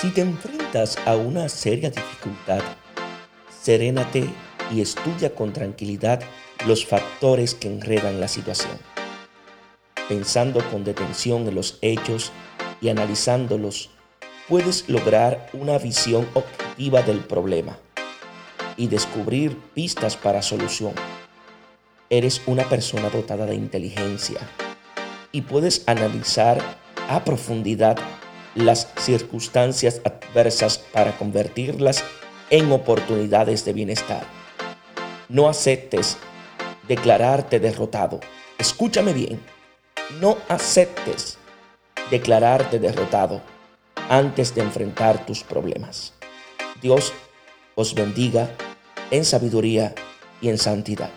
Si te enfrentas a una seria dificultad, serénate y estudia con tranquilidad los factores que enredan la situación. Pensando con detención en los hechos y analizándolos, puedes lograr una visión objetiva del problema y descubrir pistas para solución. Eres una persona dotada de inteligencia y puedes analizar a profundidad las circunstancias adversas para convertirlas en oportunidades de bienestar. No aceptes declararte derrotado. Escúchame bien. No aceptes declararte derrotado antes de enfrentar tus problemas. Dios os bendiga en sabiduría y en santidad.